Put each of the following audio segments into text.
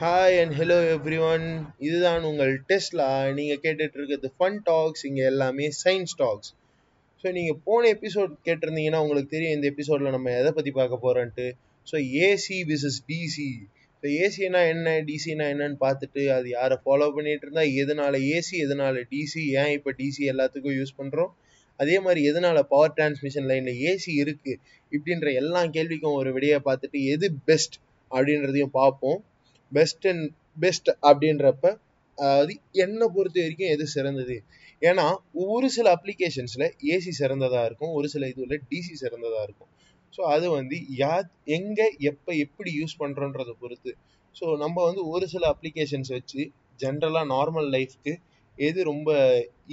Hi and hello everyone இதுதான் உங்கள் டெஸ்ட்லா நீங்கள் கேட்டுட்டு இருக்கிறது ஃபன் டாக்ஸ் இங்கே எல்லாமே சயின்ஸ் டாக்ஸ் ஸோ நீங்கள் போன எபிசோட் கேட்டிருந்தீங்கன்னா உங்களுக்கு தெரியும் இந்த எபிசோடில் நம்ம எதை பற்றி பார்க்க போகிறோன்ட்டு so AC versus DC so ஏசினா என்ன டிசினா என்னன்னு பார்த்துட்டு அது யாரை ஃபாலோ பண்ணிகிட்டு இருந்தால் எதனால ஏசி எதனால டிசி ஏன் இப்போ டிசி எல்லாத்துக்கும் யூஸ் பண்ணுறோம் அதே மாதிரி எதனால பவர் டிரான்ஸ்மிஷன் லைனில் ஏசி இருக்குது இப்படின்ற எல்லா கேள்விக்கும் ஒரு விடையை பார்த்துட்டு எது பெஸ்ட் அப்படின்றதையும் பார்ப்போம். பெஸ்ட் அண்ட் பெஸ்ட் அப்படின்றப்ப அதாவது என்னை பொறுத்த வரைக்கும் எது சிறந்தது? ஏன்னா ஒரு சில அப்ளிகேஷன்ஸில் ஏசி சிறந்ததாக இருக்கும் ஒரு சில இதுவில் டிசி சிறந்ததாக இருக்கும். ஸோ அது வந்து யா எங்கே எப்போ எப்படி யூஸ் பண்ணுறோன்றதை பொறுத்து. ஸோ நம்ம வந்து ஒரு சில அப்ளிகேஷன்ஸ் வச்சு ஜென்ரலாக நார்மல் லைஃப்க்கு எது ரொம்ப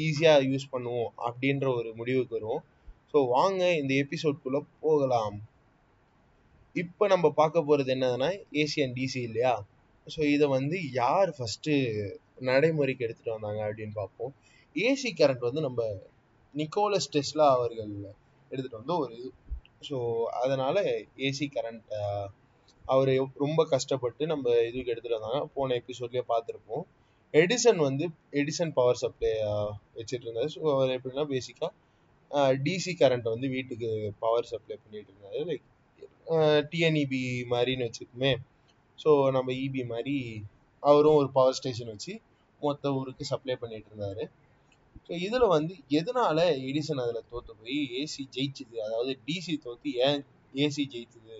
ஈஸியாக யூஸ் பண்ணுவோம் அப்படின்ற ஒரு முடிவுக்கு வருவோம். ஸோ வாங்க இந்த எபிசோட்குள்ளே போகலாம். இப்போ நம்ம பார்க்க போகிறது என்னதுன்னா ஏசி அண்ட் டிசி இல்லையா? ஸோ இதை வந்து யார் ஃபஸ்ட்டு நடைமுறைக்கு எடுத்துகிட்டு வந்தாங்க அப்படின்னு பார்ப்போம். ஏசி கரண்ட் வந்து நம்ம நிக்கோலஸ் டெஸ்லா அவர்கள் எடுத்துகிட்டு வந்து ஒரு இது. ஸோ அதனால் ஏசி கரண்ட் அவர் ரொம்ப கஷ்டப்பட்டு நம்ம இதுக்கு எடுத்துகிட்டு வந்தாங்க. போன எபிசோட்லேயே பார்த்துருப்போம். எடிசன் வந்து எடிசன் பவர் சப்ளை வச்சுட்டு இருந்தார். ஸோ அவர் எப்படின்னா பேசிக்காக டிசி கரண்ட் வந்து வீட்டுக்கு பவர் சப்ளை பண்ணிட்டு இருந்தாரு. லைக் டிஎன்இபி மாதிரின்னு வச்சுக்குமே. ஸோ நம்ம இபி மாதிரி அவரும் ஒரு பவர் ஸ்டேஷன் வச்சு மொத்த ஊருக்கு சப்ளை பண்ணிட்டு இருந்தாரு. ஸோ இதில் வந்து எதனால எடிசன் அதில் தோற்று போய் ஏசி ஜெயிச்சுது? அதாவது டிசி தோற்று ஏன் ஏசி ஜெயிச்சுது?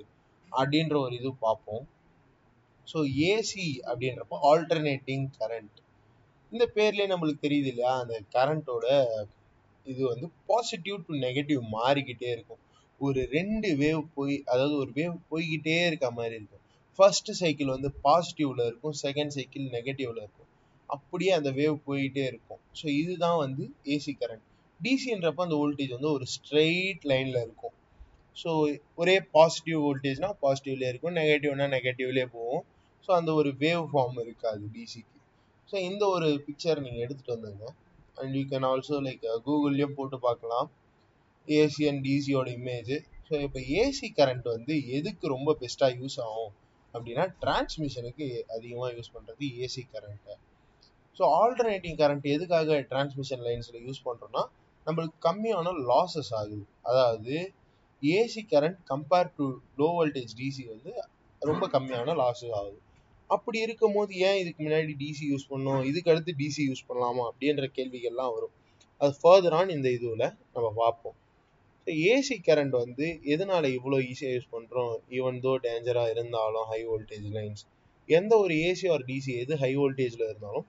அப்படின்ற ஒரு இது பார்ப்போம். ஸோ ஏசி அப்படின்றப்போ ஆல்டர்னேட்டிங் கரண்ட் இந்த பேர்லேயே நம்மளுக்கு தெரியுது இல்லையா? அந்த கரண்ட்டோட இது வந்து பாசிட்டிவ் டு நெகட்டிவ் மாறிக்கிட்டே இருக்கும். ஒரு ரெண்டு வேவ் போய் அதாவது ஒரு வேவ் போய்கிட்டே இருக்க மாதிரி இருக்கும். ஃபர்ஸ்ட் சைக்கிள் வந்து பாசிட்டிவ்ல இருக்கும் செகண்ட் சைக்கிள் நெகட்டிவ்ல இருக்கும். அப்படியே அந்த வேவ் போயிட்டே இருக்கும். ஸோ இதுதான் வந்து ஏசி கரண்ட் டிசின்றப்ப அந்த வோல்டேஜ் வந்து ஒரு ஸ்ட்ரெயிட் லைன்ல இருக்கும். ஸோ ஒரே பாசிட்டிவ் வோல்டேஜ்னா பாசிட்டிவ்லேயே இருக்கும் நெகட்டிவ்னா நெகட்டிவ்லேயே போகும். ஸோ அந்த ஒரு வேவ் ஃபார்ம் இருக்காது டிசிக்கு ஸோ இந்த ஒரு பிக்சர் நீங்கள் எடுத்துகிட்டு வந்துங்க and you can also uh, like கூகுள்லேயும் போட்டு பார்க்கலாம். ஏசி அண்ட் டிசியோட இமேஜ் ஸோ இப்போ ஏசி கரண்ட் வந்து எதுக்கு ரொம்ப பெஸ்ட்டாக யூஸ் ஆகும்? அப்படின்னா டிரான்ஸ்மிஷனுக்கு அதிகமாக யூஸ் பண்ணுறது ஏசி கரண்ட்டை ஸோ ஆல்டர்னேட்டிங் கரண்ட் எதுக்காக டிரான்ஸ்மிஷன் லைன்ஸில் யூஸ் பண்ணுறோன்னா நம்மளுக்கு கம்மியான லாஸஸ் ஆகுது. அதாவது AC current compare to low voltage DC வந்து ரொம்ப கம்மியான லாஸஸ் ஆகுது. அப்படி இருக்கும் போது ஏன் இதுக்கு முன்னாடி டிசி யூஸ் பண்ணோம்? இதுக்கு அடுத்து டிசி யூஸ் பண்ணலாமா? அப்படின்ற கேள்விகள்லாம் வரும். அது ஃபர்தர் ஆன் இந்த இதுவில் நம்ம பார்ப்போம். ஸோ ஏசி கரண்ட் வந்து எதனால இவ்வளோ ஈஸியாக யூஸ் பண்ணுறோம் ஈவன் தோ டேஞ்சராக இருந்தாலும் ஹை வோல்டேஜ் லைன்ஸ் எந்த ஒரு ஏசி ஆர் டிசி எது ஹை வோல்டேஜில் இருந்தாலும்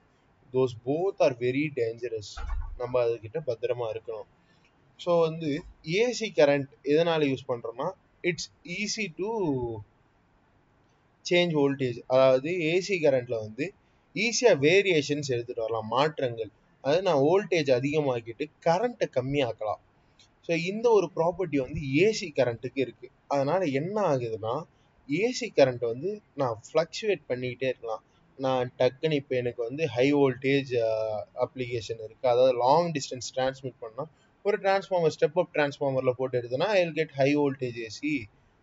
those both are very dangerous நம்ம அதுக்கிட்ட பத்திரமா இருக்கணும். ஸோ வந்து ஏசி கரண்ட் எதனால யூஸ் பண்ணுறோம்னா it's easy to change voltage அதாவது ஏசி கரண்ட்ல வந்து ஈஸியாக வேரியேஷன்ஸ் எடுத்துகிட்டு வரலாம் மாற்றங்கள். அதாவது நான் வோல்டேஜ் அதிகமாக்கிட்டு கரண்ட்டை கம்மியாக்கலாம். ஸோ இந்த ஒரு ப்ராப்பர்ட்டி வந்து ஏசி கரண்ட்டுக்கு இருக்குது அதனால் என்ன ஆகுதுன்னா ஏசி கரண்ட் வந்து நான் ஃப்ளக்சுவேட் பண்ணிக்கிட்டே இருக்கலாம். நான் டக்குன்னு இப்போ எனக்கு வந்து ஹை வோல்டேஜ் அப்ளிகேஷன் இருக்குது அதாவது லாங் டிஸ்டன்ஸ் டிரான்ஸ்மிட் பண்ணால் ஒரு டிரான்ஸ்ஃபார்மர் ஸ்டெப் அப் டிரான்ஸ்ஃபார்மரில் போட்டு எடுத்தோன்னா I will get high voltage AC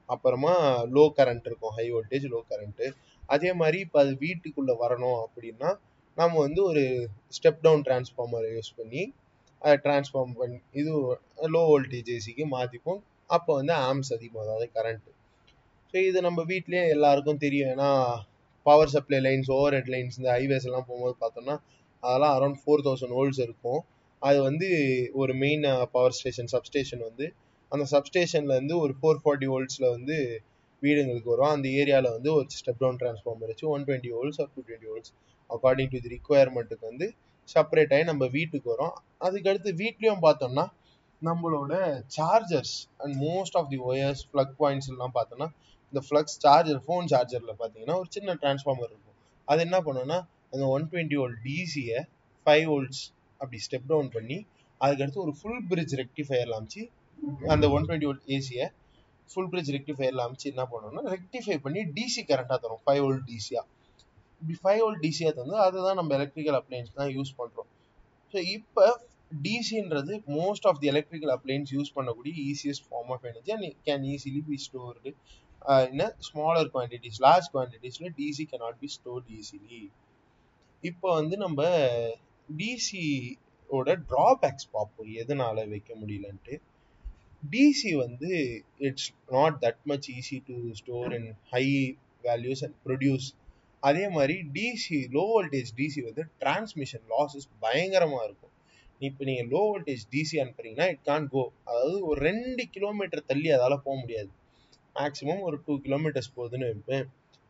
அப்புறமா லோ கரண்ட் இருக்கும். ஹை வோல்டேஜ் லோ கரண்ட்டு அதே மாதிரி இப்போ அது வீட்டுக்குள்ளே வரணும் அப்படின்னா நம்ம வந்து ஒரு ஸ்டெப் டவுன் டிரான்ஸ்ஃபார்மர் யூஸ் பண்ணி அதை டிரான்ஸ்ஃபார்ம் பண்ணி இது லோ வோல்டேஜ் ஏசிக்கு மாற்றிப்போம் அப்போ வந்து ஆம்ஸ் அதிகமாக அதாவது கரண்ட்டு ஸோ இது நம்ம வீட்லேயே எல்லாருக்கும் தெரியும். ஏன்னா power supply lines overhead lines இந்த ஹைவேஸ் எல்லாம் போகும்போது பார்த்தோம்னா அதெல்லாம் அரௌண்ட் ஃபோர் தௌசண்ட் வோல்ட்ஸ் இருக்கும். அது வந்து ஒரு மெயின் பவர் ஸ்டேஷன் சப்ஸ்டேஷன் வந்து அந்த சப்ஸ்டேஷன்லேருந்து ஒரு ஃபோர் ஃபார்ட்டி வோல்ட்ஸில் வந்து வீடுங்களுக்கு வரும். அந்த ஏரியாவில் வந்து ஒரு ஸ்டெப் டவுன் டிரான்ஸ்ஃபார்மர் வச்சு one twenty volts or two twenty volts according to the ரிக்குவயர்மெண்ட்டுக்கு வந்து செப்பரேட் ஆகி நம்ம வீட்டுக்கு வரும். அதுக்கடுத்து வீட்லேயும் பார்த்தோம்னா நம்மளோட chargers and most of the wires plug points எல்லாம் பார்த்தோம்னா இந்த ஃப்ளக்ஸ் சார்ஜர் ஃபோன் சார்ஜரில் பார்த்தீங்கன்னா ஒரு சின்ன டிரான்ஸ்ஃபார்மர் இருக்கும். அது என்ன பண்ணுன்னா அந்த ஒன் டுவெண்ட்டி ஓல்ட் டிசியை ஃபைவ் ஓல்ட்ஸ் அப்படி ஸ்டெப் டவுன் பண்ணி அதுக்கடுத்து ஒரு ஃபுல் பிரிட்ஜ் ரெக்டிஃபையரில் அமைச்சு அந்த ஒன் டுவெண்ட்டி ஓல்ட் ஏசியை ஃபுல் பிரிட்ஜ் ரெக்டிஃபையரில் அமைச்சு என்ன பண்ணோம்னா ரெக்டிஃபை பண்ணி டிசி கரெக்டாக தரும். ஃபைவ் ஓல்ட் டிசியாக ஃபைவ் வோல்ட் டிசியாக தந்து அதை தான் நம்ம எலக்ட்ரிக்கல் அப்ளைன்ஸ் தான் யூஸ் பண்ணுறோம் ஸோ இப்போ டிசின்றது most of the electrical appliances use பண்ணக்கூடிய easiest form of energy and can easily be stored என்ன smaller quantities large குவான்டிட்டிஸில் DC can not be stored easily இப்போ வந்து நம்ம டிசியோட ட்ராபேக்ஸ் பார்ப்போம். எதனால் வைக்க முடியலன்ட்டு. டிசி வந்து it's not that much easy to store in high values and produce அதே மாதிரி டிசி லோ வோல்டேஜ் டிசி வந்து டிரான்ஸ்மிஷன் லாஸஸ் பயங்கரமாக இருக்கும். இப்போ நீங்கள் லோ வோல்டேஜ் டிசி அனுப்புறீங்கன்னா இட் கான் கோ அதாவது ஒரு ரெண்டு கிலோமீட்டர் தள்ளி அதால் போக முடியாது. மேக்ஸிமம் ஒரு டூ கிலோமீட்டர்ஸ் போகுதுன்னு வைப்பேன்.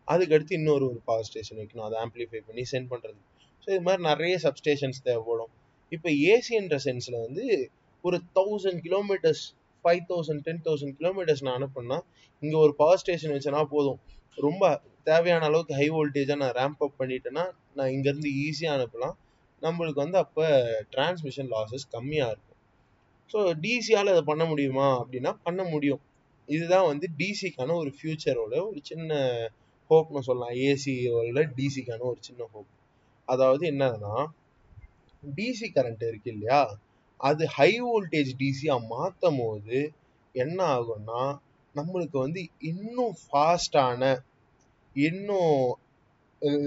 அதுக்கடுத்து இன்னொரு ஒரு பவர் ஸ்டேஷன் வைக்கணும். அதை ஆம்ப்ளிஃபை பண்ணி சென்ட் பண்ணுறது ஸோ இது மாதிரி நிறைய சப்ஸ்டேஷன்ஸ் தேவைப்படும். இப்போ ஏசின்ற சென்ஸில் வந்து ஒரு thousand kilometres five thousand ten thousand kilometres நான் அனுப்புனா இங்கே ஒரு பவர் ஸ்டேஷன் வச்சேன்னா போதும். ரொம்ப தேவையான அளவுக்கு ஹை வோல்டேஜாக நான் ரேம்ப் அப் பண்ணிட்டேன்னா நான் இங்கேருந்து ஈஸியாக அனுப்பலாம். நம்மளுக்கு வந்து அப்போ டிரான்ஸ்மிஷன் லாஸஸ் கம்மியாக இருக்கும். ஸோ டிசியால் அதை பண்ண முடியுமா? அப்படின்னா பண்ண முடியும். இதுதான் வந்து டிசிக்கான ஒரு ஃபியூச்சரோட ஒரு சின்ன ஹோப்னு சொல்லலாம். ஏசியோட டிசிக்கான ஒரு சின்ன ஹோப் அதாவது என்னதுன்னா டிசி கரண்ட் இருக்கு இல்லையா? அது ஹை வோல்டேஜ் டிசியாக மாற்றும் போது என்ன ஆகும்னா நம்மளுக்கு வந்து இன்னும் ஃபாஸ்டான இன்னும்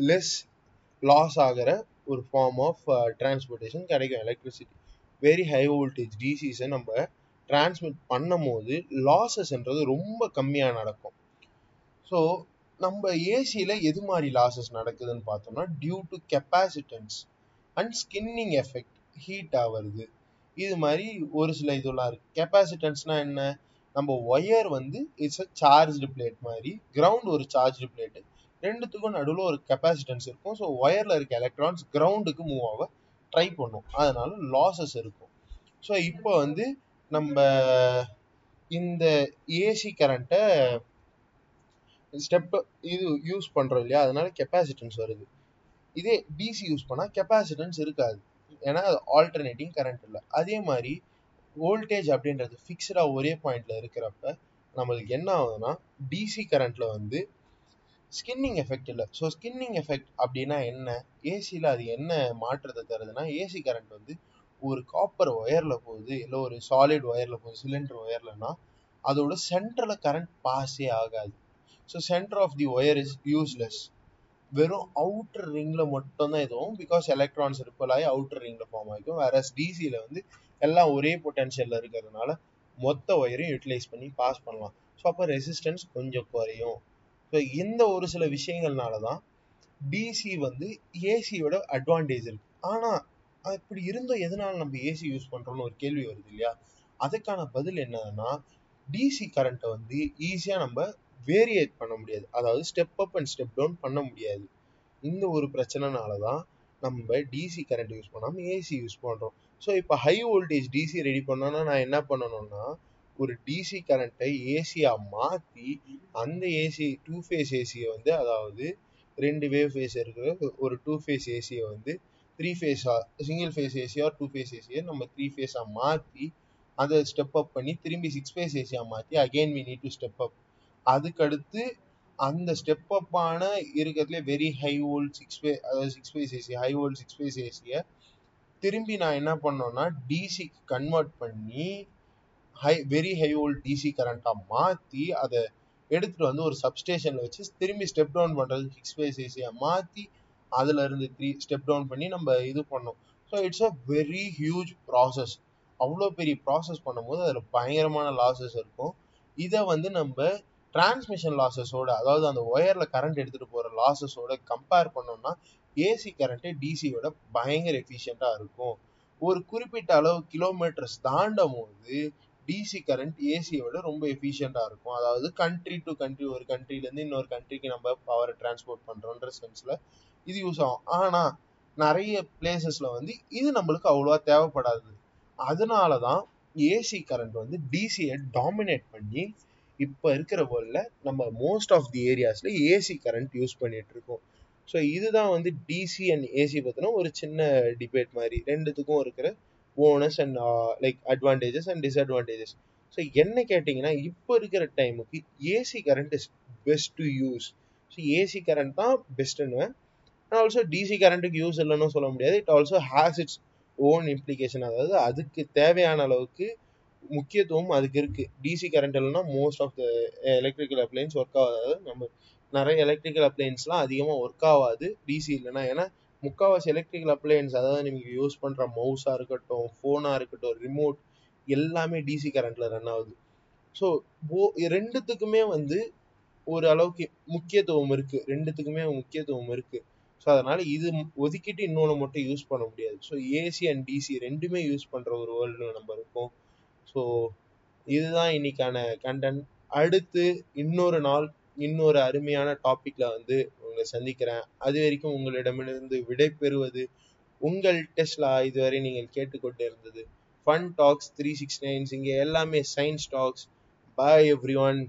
லெஸ் லாஸ் ஆகிற ஒரு ஃபார்ம் ஆஃப் டிரான்ஸ்போர்ட்டேஷன் கிடைக்கும். எலக்ட்ரிசிட்டி வெரி ஹை வோல்டேஜ் டிசிஸை நம்ம டிரான்ஸ்மிட் பண்ணும் போது லாஸஸ்ன்றது ரொம்ப கம்மியாக நடக்கும். ஸோ நம்ம ஏசியில் எது மாதிரி லாஸஸ் நடக்குதுன்னு பார்த்தோம்னா due to capacitance and skinning effect heat ஆகிறது இது மாதிரி ஒரு சில இதெல்லாம் இருக்கு. கெப்பாசிட்டன்ஸ்னா என்ன? நம்ம ஒயர் வந்து இட்ஸ் அ சார்ஜ்டு பிளேட் மாதிரி கிரவுண்ட் ஒரு சார்ஜ்டு பிளேட் ரெண்டுத்துக்கும் நடுவில் ஒரு கெப்பாசிட்டன்ஸ் இருக்கும். ஸோ ஒயரில் இருக்க எலக்ட்ரான்ஸ் கிரவுண்டுக்கு மூவ் ஆக ட்ரை பண்ணும். அதனால லாசஸ் இருக்கும். ஸோ இப்போ வந்து நம்ம இந்த ஏசி கரண்ட்டை ஸ்டெப் இது யூஸ் பண்ணுறோம் இல்லையா? அதனால கெப்பாசிட்டன்ஸ் வருது. இதே டிசி யூஸ் பண்ணால் கெப்பாசிட்டன்ஸ் இருக்காது. ஏன்னா அது ஆல்டர்னேட்டிங் கரண்ட் இல்லை. அதே மாதிரி வோல்டேஜ் அப்படின்றது ஃபிக்ஸ்டாக ஒரே பாயிண்ட்டில் இருக்கிறப்ப நம்மளுக்கு என்ன ஆகுதுன்னா டிசி கரண்ட்டில் வந்து ஸ்கின்னிங் எஃபெக்ட் இல்லை. ஸோ ஸ்கின்னிங் எஃபெக்ட் அப்படின்னா என்ன? ஏசியில் அது என்ன மாற்றத்தை தருதுன்னா ஏசி கரண்ட் வந்து ஒரு காப்பர் ஒயரில் போகுது இல்லை ஒரு சாலிட் ஒயரில் போகுது சிலிண்டர் ஒயர்லன்னா அதோட சென்டரில் கரண்ட் பாஸே ஆகாது. So centre of the wire is useless வெறும் அவுட்டர் ரிங்ல மட்டும்தான் இதுவும் பிகாஸ் எலக்ட்ரான்ஸ் ரிப்பல் ஆகி அவுட்டர் ரிங்ல ஃபார்ம் ஆகிக்கும். வேற டிசியில் வந்து எல்லாம் ஒரே பொட்டன்ஷியல்ல இருக்கிறதுனால மொத்த ஒயரையும் யூட்டிலைஸ் பண்ணி பாஸ் பண்ணலாம். ஸோ அப்போ ரெசிஸ்டன்ஸ் கொஞ்சம் குறையும். ஸோ இந்த ஒரு சில விஷயங்கள்னால தான் டிசி வந்து ஏசியோட அட்வான்டேஜ் இருக்கு. ஆனால் அப்படி இருந்தும் எதனால நம்ம ஏசி யூஸ் பண்றோம்னு ஒரு கேள்வி வருது இல்லையா? அதுக்கான பதில் என்னன்னா டிசி கரண்ட்டை வந்து ஈஸியாக நம்ம வேரியேட் பண்ண முடியாது. அதாவது step up and step down பண்ண முடியாது. இந்த ஒரு பிரச்சனைனால தான் நம்ம டிசி கரண்ட் யூஸ் பண்ணாமல் ஏசி யூஸ் பண்ணுறோம் ஸோ இப்போ ஹை வோல்டேஜ் டிசி ரெடி பண்ணோன்னா நான் என்ன பண்ணணும்னா ஒரு டிசி கரண்ட்டை ஏசியாக மாற்றி அந்த ஏசி டூ ஃபேஸ் ஏசியை வந்து அதாவது ரெண்டு வேவ் ஃபேஸ் இருக்கிற ஒரு டூ ஃபேஸ் ஏசியை வந்து த்ரீ ஃபேஸாக சிங்கிள் ஃபேஸ் ஏசியாக டூ ஃபேஸ் ஏசியை நம்ம த்ரீ ஃபேஸாக மாற்றி அதை ஸ்டெப் அப் பண்ணி திரும்பி சிக்ஸ் ஃபேஸ் ஏசியாக மாற்றி again we need to step up அதுக்கடுத்து அந்த ஸ்டெப் அப்பான இருக்கிறதுலே very high volt six phase அதாவது six phase AC high volt six phase ஏசியை திரும்பி நான் என்ன பண்ணோன்னா டிசிக்கு கன்வெர்ட் பண்ணி high very high volt DC கரண்ட்டாக மாற்றி அதை எடுத்துட்டு வந்து ஒரு சப்ஸ்டேஷனில் வச்சு திரும்பி ஸ்டெப் டவுன் பண்ணுறது சிக்ஸ் ஃபேஸ் ஏசியை மாற்றி அதில் இருந்து த்ரீ ஸ்டெப் டவுன் பண்ணி நம்ம இது பண்ணோம். So it's a very huge process அவ்வளோ பெரிய ப்ராசஸ் பண்ணும்போது அதில் பயங்கரமான லாசஸ் இருக்கும். இதை வந்து நம்ம டிரான்ஸ்மிஷன் லாஸஸோட அதாவது அந்த ஒயரில் கரண்ட் எடுத்துகிட்டு போகிற லாஸஸோட கம்பேர் பண்ணோம்னா ஏசி கரண்ட்டு டிசியோட பயங்கர எஃபிஷியண்ட்டாக இருக்கும். ஒரு குறிப்பிட்ட அளவு கிலோமீட்டர்ஸ் தாண்டும் போது டிசி கரண்ட் ஏசியோட ரொம்ப எஃபிஷியண்ட்டாக இருக்கும். அதாவது கண்ட்ரி டு கண்ட்ரி ஒரு கண்ட்ரிலேருந்து இன்னொரு கண்ட்ரிக்கு நம்ம பவரை டிரான்ஸ்போர்ட் பண்ணுறோன்ற சென்ஸில் இது யூஸ் ஆகும். ஆனால் நிறைய பிளேசஸில் வந்து இது நம்மளுக்கு அவ்வளோவா தேவைப்படாது. அதனால தான் ஏசி கரண்ட் வந்து டிசியை டாமினேட் பண்ணி இப்போ இருக்கிற வேர்ல்டில் நம்ம மோஸ்ட் ஆஃப் தி ஏரியாஸில் ஏசி கரண்ட் யூஸ் பண்ணிட்டு இருக்கோம். ஸோ இதுதான் வந்து டிசி அண்ட் ஏசி பற்றின ஒரு சின்ன டிபேட் மாதிரி. ரெண்டுத்துக்கும் இருக்கிற onus and like advantages and disadvantages so என்ன கேட்டிங்கன்னா இப்போ இருக்கிற டைமுக்கு AC current is best to use so AC current தான் பெஸ்ட்டுன்னு ஆல்சோ டிசி கரண்ட்டுக்கு யூஸ் இல்லைன்னு சொல்ல முடியாது. It also has its own implication அதாவது அதுக்கு தேவையான அளவுக்கு முக்கியத்துவம் அதுக்கு இருக்கு. டிசி கரண்ட் இல்லைன்னா most of the electrical appliances work ஆகாது. நம்ம நிறைய எலக்ட்ரிக்கல் அப்ளைன்ஸ்லாம் அதிகமாக ஒர்க் ஆகாது டிசி இல்லைன்னா. ஏன்னா முக்கால்வாசி எலக்ட்ரிக்கல் அப்ளையன்ஸ் அதாவது நீங்கள் யூஸ் பண்ணுற மவுஸாக இருக்கட்டும் ஃபோனாக இருக்கட்டும் ரிமோட் எல்லாமே டிசி கரண்ட்டில் ரன் ஆகுது. ஸோ போ ரெண்டுத்துக்குமே வந்து ஒரு அளவுக்கு முக்கியத்துவம் இருக்கு. ரெண்டுத்துக்குமே முக்கியத்துவம் இருக்கு. ஸோ அதனால் இது ஒதுக்கிட்டு இன்னொன்று மட்டும் யூஸ் பண்ண முடியாது. ஸோ ஏசி அண்ட் டிசி ரெண்டுமே யூஸ் பண்ணுற ஒரு வேர்ல்டு நம்ம இருக்கோம். ஸோ இதுதான் இன்னைக்கான கண்டென்ட் அடுத்து இன்னொரு நாள் இன்னொரு அருமையான டாப்பிக்ல வந்து உங்களை சந்திக்கிறேன். அது வரைக்கும் உங்களிடமிருந்து விடை பெறுவது உங்கள் டெஸ்ட்லா இதுவரை நீங்கள் கேட்டுக்கொண்டு இருந்தது fun talks three six nines இங்கே எல்லாமே science talks by every one